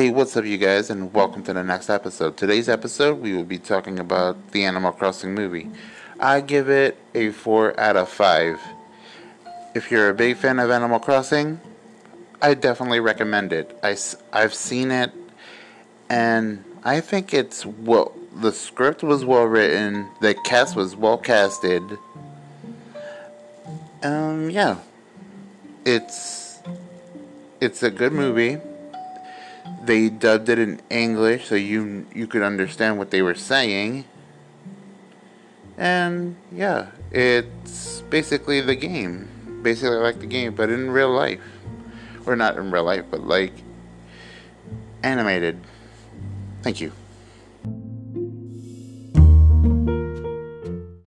Hey, what's up, you guys, and welcome to the next episode. Today's episode, we will be talking about the Animal Crossing movie. I give it a 4 out of 5. If you're a big fan of Animal Crossing, I definitely recommend it. I, I've seen it, and I think it's well. The script was well written, the cast was well casted. Um, yeah, it's it's a good movie. They dubbed it in English so you you could understand what they were saying. And yeah, it's basically the game. Basically like the game, but in real life. Or not in real life, but like animated. Thank you.